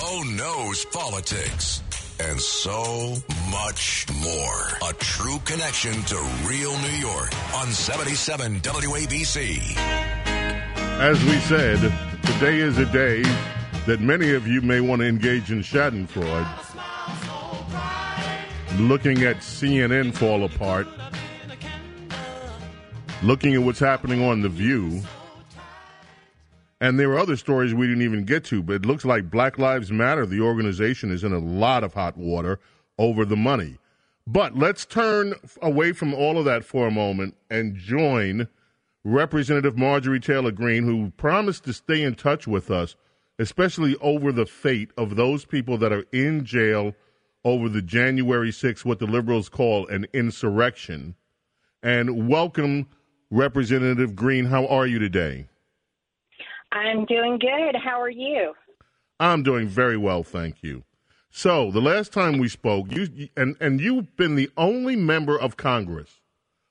Bo knows politics and so much more. A true connection to real New York on 77 WABC. As we said, today is a day that many of you may want to engage in Schadenfreude. Looking at CNN fall apart, looking at what's happening on The View. And there are other stories we didn't even get to, but it looks like Black Lives Matter, the organization, is in a lot of hot water over the money. But let's turn away from all of that for a moment and join Representative Marjorie Taylor Greene, who promised to stay in touch with us, especially over the fate of those people that are in jail over the January 6th, what the liberals call an insurrection. And welcome, Representative Greene. How are you today? I'm doing good. How are you? I'm doing very well, thank you. So, the last time we spoke, you and and you've been the only member of Congress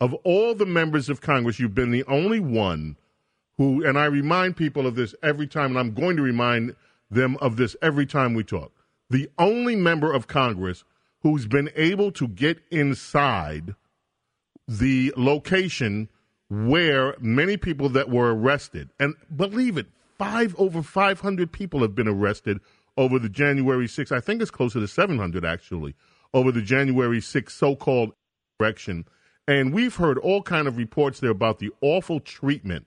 of all the members of Congress, you've been the only one who and I remind people of this every time and I'm going to remind them of this every time we talk. The only member of Congress who's been able to get inside the location where many people that were arrested, and believe it, five over 500 people have been arrested over the January 6th. I think it's closer to 700 actually over the January 6th so-called election. And we've heard all kind of reports there about the awful treatment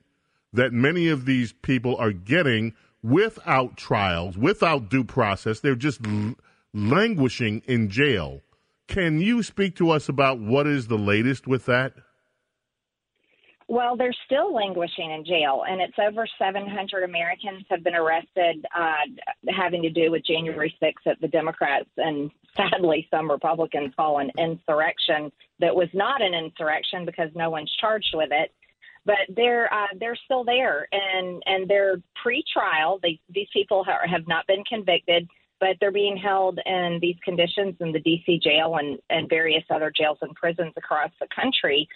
that many of these people are getting without trials, without due process. They're just l- languishing in jail. Can you speak to us about what is the latest with that? Well, they're still languishing in jail, and it's over 700 Americans have been arrested uh, having to do with January 6th that the Democrats and sadly some Republicans call an insurrection that was not an insurrection because no one's charged with it. But they're uh, they're still there, and and they're pre-trial. They, these people ha- have not been convicted, but they're being held in these conditions in the D.C. jail and and various other jails and prisons across the country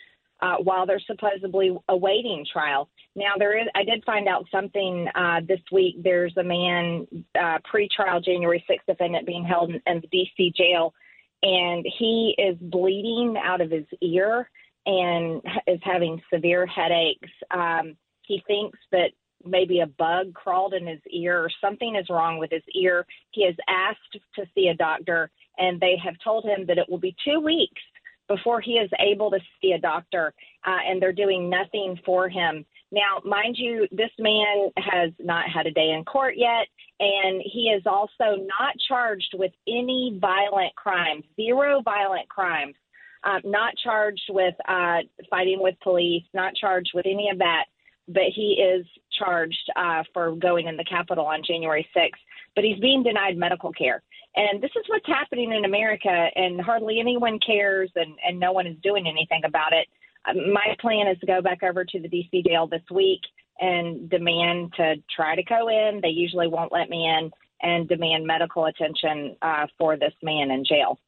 uh, while they're supposedly awaiting trial. Now, there is, I did find out something uh, this week. There's a man, uh, pre-trial January 6th defendant being held in, in the D.C. jail, and he is bleeding out of his ear and is having severe headaches. Um, he thinks that maybe a bug crawled in his ear or something is wrong with his ear. He has asked to see a doctor, and they have told him that it will be two weeks before he is able to see a doctor, uh, and they're doing nothing for him. Now, mind you, this man has not had a day in court yet, and he is also not charged with any violent crimes, zero violent crimes, uh, not charged with uh, fighting with police, not charged with any of that. But he is charged uh, for going in the Capitol on January 6th. But he's being denied medical care. And this is what's happening in America, and hardly anyone cares, and, and no one is doing anything about it. Um, my plan is to go back over to the DC jail this week and demand to try to go in. They usually won't let me in, and demand medical attention uh, for this man in jail.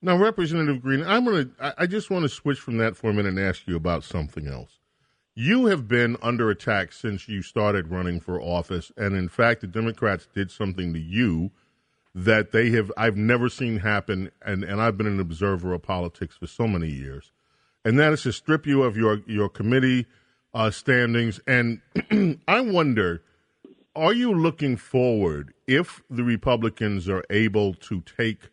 Now, Representative Greene, I'm to. I just want to switch from that for a minute and ask you about something else. You have been under attack since you started running for office, and in fact, the Democrats did something to you that they have I've never seen happen and, and I've been an observer of politics for so many years. And that is to strip you of your your committee uh, standings. And I wonder, are you looking forward if the Republicans are able to take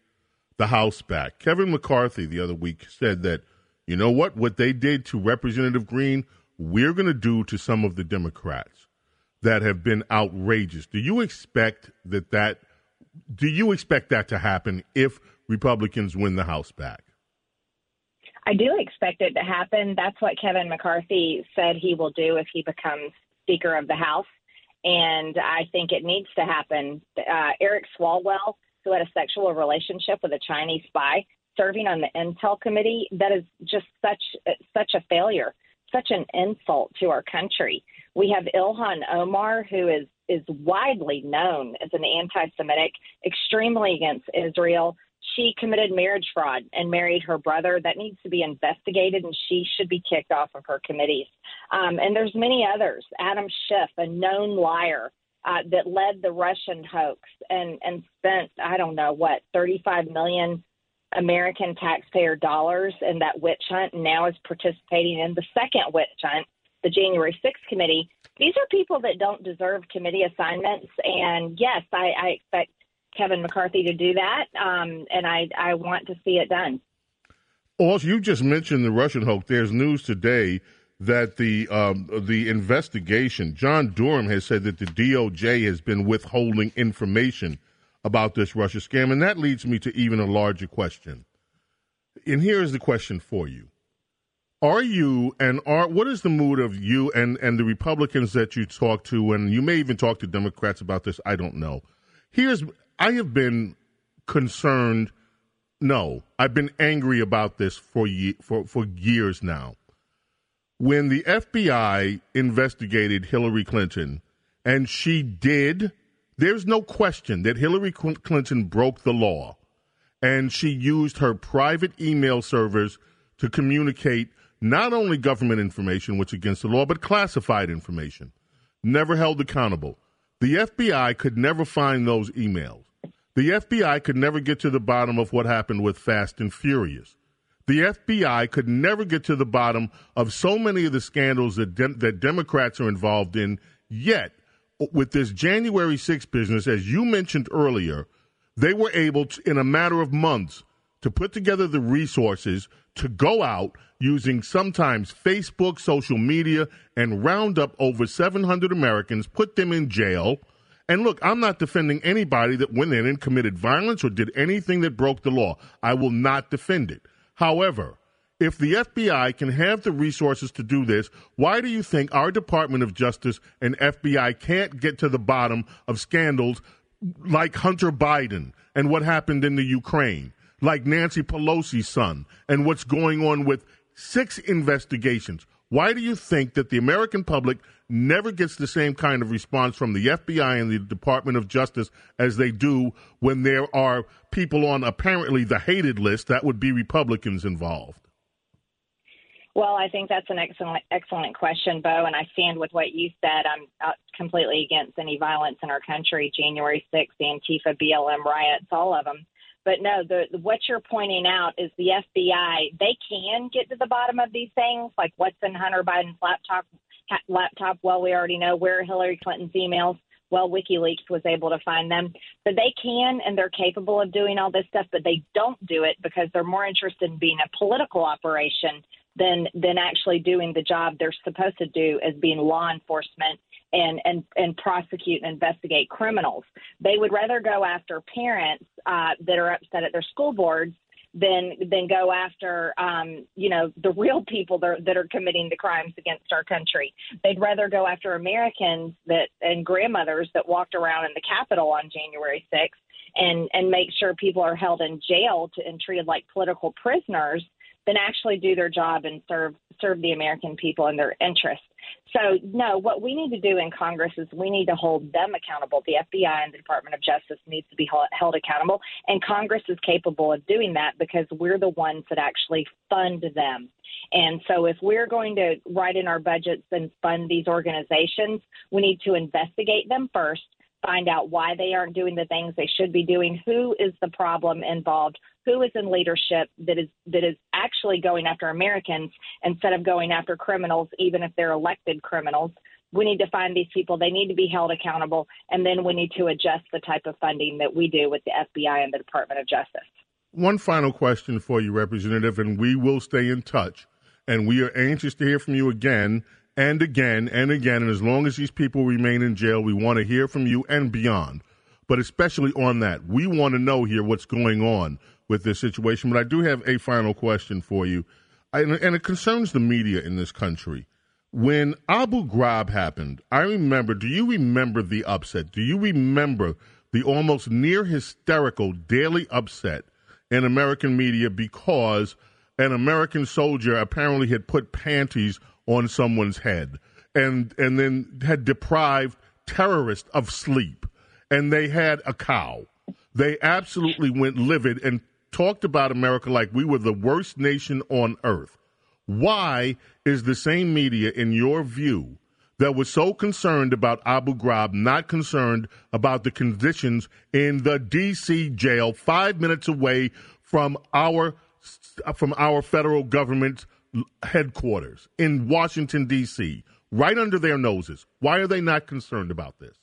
the House back? Kevin McCarthy the other week said that, you know what, what they did to Representative Greene, we're going to do to some of the Democrats that have been outrageous. Do you expect that that do you expect that to happen if Republicans win the House back? I do expect it to happen. That's what Kevin McCarthy said he will do if he becomes Speaker of the House. And I think it needs to happen. Uh, Eric Swalwell, who had a sexual relationship with a Chinese spy, serving on the Intel Committee, that is just such such a failure, such an insult to our country. We have Ilhan Omar, who is is widely known as an anti-Semitic, extremely against Israel. She committed marriage fraud and married her brother. That needs to be investigated, and she should be kicked off of her committees. Um, and there's many others. Adam Schiff, a known liar, uh, that led the Russian hoax and and spent I don't know what 35 million American taxpayer dollars in that witch hunt, and now is participating in the second witch hunt, the January 6th committee. These are people that don't deserve committee assignments, and yes, I, I expect Kevin McCarthy to do that, um, and I I want to see it done. Also, you just mentioned the Russian hoax. There's news today that the um, the investigation, John Durham has said that the DOJ has been withholding information about this Russia scam, and that leads me to even a larger question. And here is the question for you: Are you and are what is the mood of you and and the Republicans that you talk to, and you may even talk to Democrats about this? I don't know. Here's I have been concerned. No, I've been angry about this for for for years now when the FBI investigated Hillary Clinton, and she did, there's no question that Hillary Clinton broke the law. And she used her private email servers to communicate not only government information, which against the law, but classified information. Never held accountable. The FBI could never find those emails. The FBI could never get to the bottom of what happened with Fast and Furious the FBI could never get to the bottom of so many of the scandals that de- that Democrats are involved in. Yet, with this January 6th business, as you mentioned earlier, they were able to, in a matter of months, to put together the resources to go out using sometimes Facebook, social media, and round up over 700 Americans, put them in jail. And look, I'm not defending anybody that went in and committed violence or did anything that broke the law. I will not defend it. However, if the FBI can have the resources to do this, why do you think our Department of Justice and FBI can't get to the bottom of scandals like Hunter Biden and what happened in the Ukraine, like Nancy Pelosi's son, and what's going on with six investigations? Why do you think that the American public never gets the same kind of response from the FBI and the Department of Justice as they do when there are people on apparently the hated list that would be Republicans involved? Well, I think that's an excellent, excellent question, Bo, and I stand with what you said. I'm uh, completely against any violence in our country. January 6th, the Antifa, BLM riots, all of them. But no, the, what you're pointing out is the FBI. They can get to the bottom of these things, like what's in Hunter Biden's laptop. Laptop. Well, we already know where Hillary Clinton's emails. Well, WikiLeaks was able to find them. But they can and they're capable of doing all this stuff, but they don't do it because they're more interested in being a political operation than than actually doing the job they're supposed to do as being law enforcement and and and prosecute and investigate criminals. They would rather go after parents uh, that are upset at their school boards than than go after um, you know the real people that are, that are committing the crimes against our country. They'd rather go after Americans that and grandmothers that walked around in the Capitol on January 6th and and make sure people are held in jail to, and treated like political prisoners than actually do their job and serve serve the American people and their interests. So, no, what we need to do in Congress is we need to hold them accountable. The FBI and the Department of Justice needs to be held accountable, and Congress is capable of doing that because we're the ones that actually fund them. And so, if we're going to write in our budgets and fund these organizations, we need to investigate them first find out why they aren't doing the things they should be doing, who is the problem involved, who is in leadership that is that is actually going after Americans instead of going after criminals, even if they're elected criminals. We need to find these people. They need to be held accountable, and then we need to adjust the type of funding that we do with the FBI and the Department of Justice. One final question for you, Representative, and we will stay in touch. And we are anxious to hear from you again and again and again. And as long as these people remain in jail, we want to hear from you and beyond. But especially on that, we want to know here what's going on with this situation. But I do have a final question for you, I, and it concerns the media in this country. When Abu Ghraib happened, I remember, do you remember the upset? Do you remember the almost near hysterical daily upset in American media because an American soldier apparently had put panties on someone's head and and then had deprived terrorists of sleep and they had a cow they absolutely went livid and talked about america like we were the worst nation on earth why is the same media in your view that was so concerned about Abu Ghraib, not concerned about the conditions in the D.C. jail, five minutes away from our from our federal government headquarters in Washington D.C., right under their noses. Why are they not concerned about this?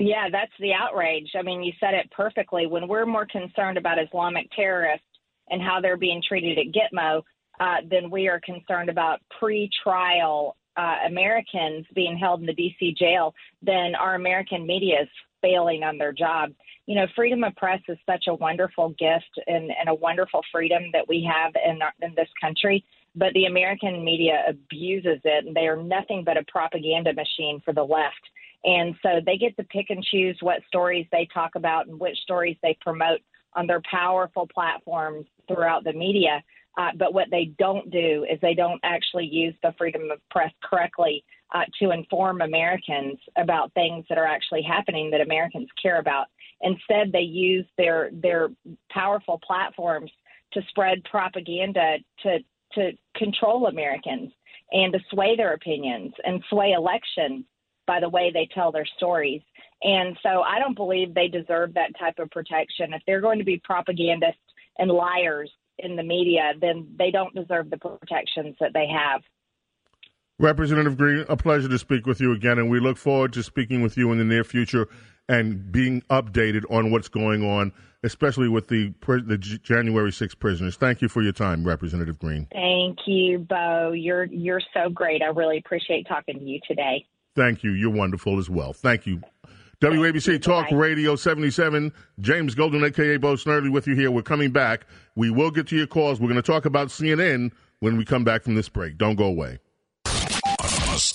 Yeah, that's the outrage. I mean, you said it perfectly. When we're more concerned about Islamic terrorists and how they're being treated at Gitmo, uh, then we are concerned about pre-trial uh, Americans being held in the D.C. jail, then our American media is failing on their job. You know, freedom of press is such a wonderful gift and, and a wonderful freedom that we have in, our, in this country, but the American media abuses it, and they are nothing but a propaganda machine for the left. And so they get to pick and choose what stories they talk about and which stories they promote on their powerful platforms throughout the media. Uh, but what they don't do is they don't actually use the freedom of press correctly uh, to inform Americans about things that are actually happening that Americans care about. Instead, they use their their powerful platforms to spread propaganda to to control Americans and to sway their opinions and sway elections by the way they tell their stories. And so I don't believe they deserve that type of protection. If they're going to be propagandists and liars in the media, then they don't deserve the protections that they have. Representative Greene, a pleasure to speak with you again, and we look forward to speaking with you in the near future and being updated on what's going on, especially with the the January 6 prisoners. Thank you for your time, Representative Greene. Thank you, Bo. You're you're so great. I really appreciate talking to you today. Thank you. You're wonderful as well. Thank you. WABC Talk Bye. Radio 77. James Golden, aka Bo Snerdley, with you here. We're coming back. We will get to your calls. We're going to talk about CNN when we come back from this break. Don't go away.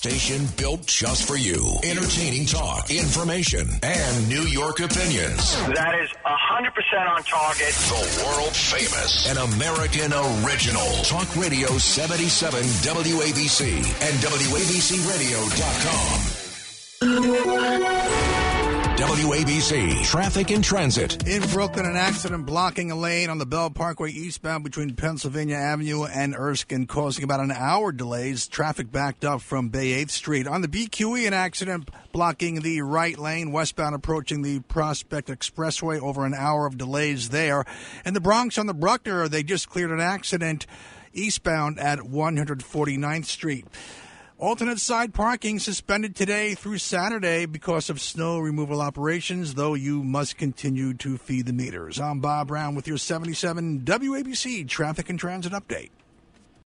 Station built just for you. Entertaining talk, information, and New York opinions. That is 100% on target. The world famous and American original. Talk Radio 77 WABC and WABCRadio.com. WABC Traffic and Transit. In Brooklyn, an accident blocking a lane on the Belt Parkway eastbound between Pennsylvania Avenue and Erskine, causing about an hour delays. Traffic backed up from Bay 8th Street. On the BQE, an accident blocking the right lane westbound approaching the Prospect Expressway. Over an hour of delays there. In the Bronx on the Bruckner, they just cleared an accident eastbound at 149th Street. Alternate side parking suspended today through Saturday because of snow removal operations, though you must continue to feed the meters. I'm Bob Brown with your 77 WABC Traffic and Transit Update.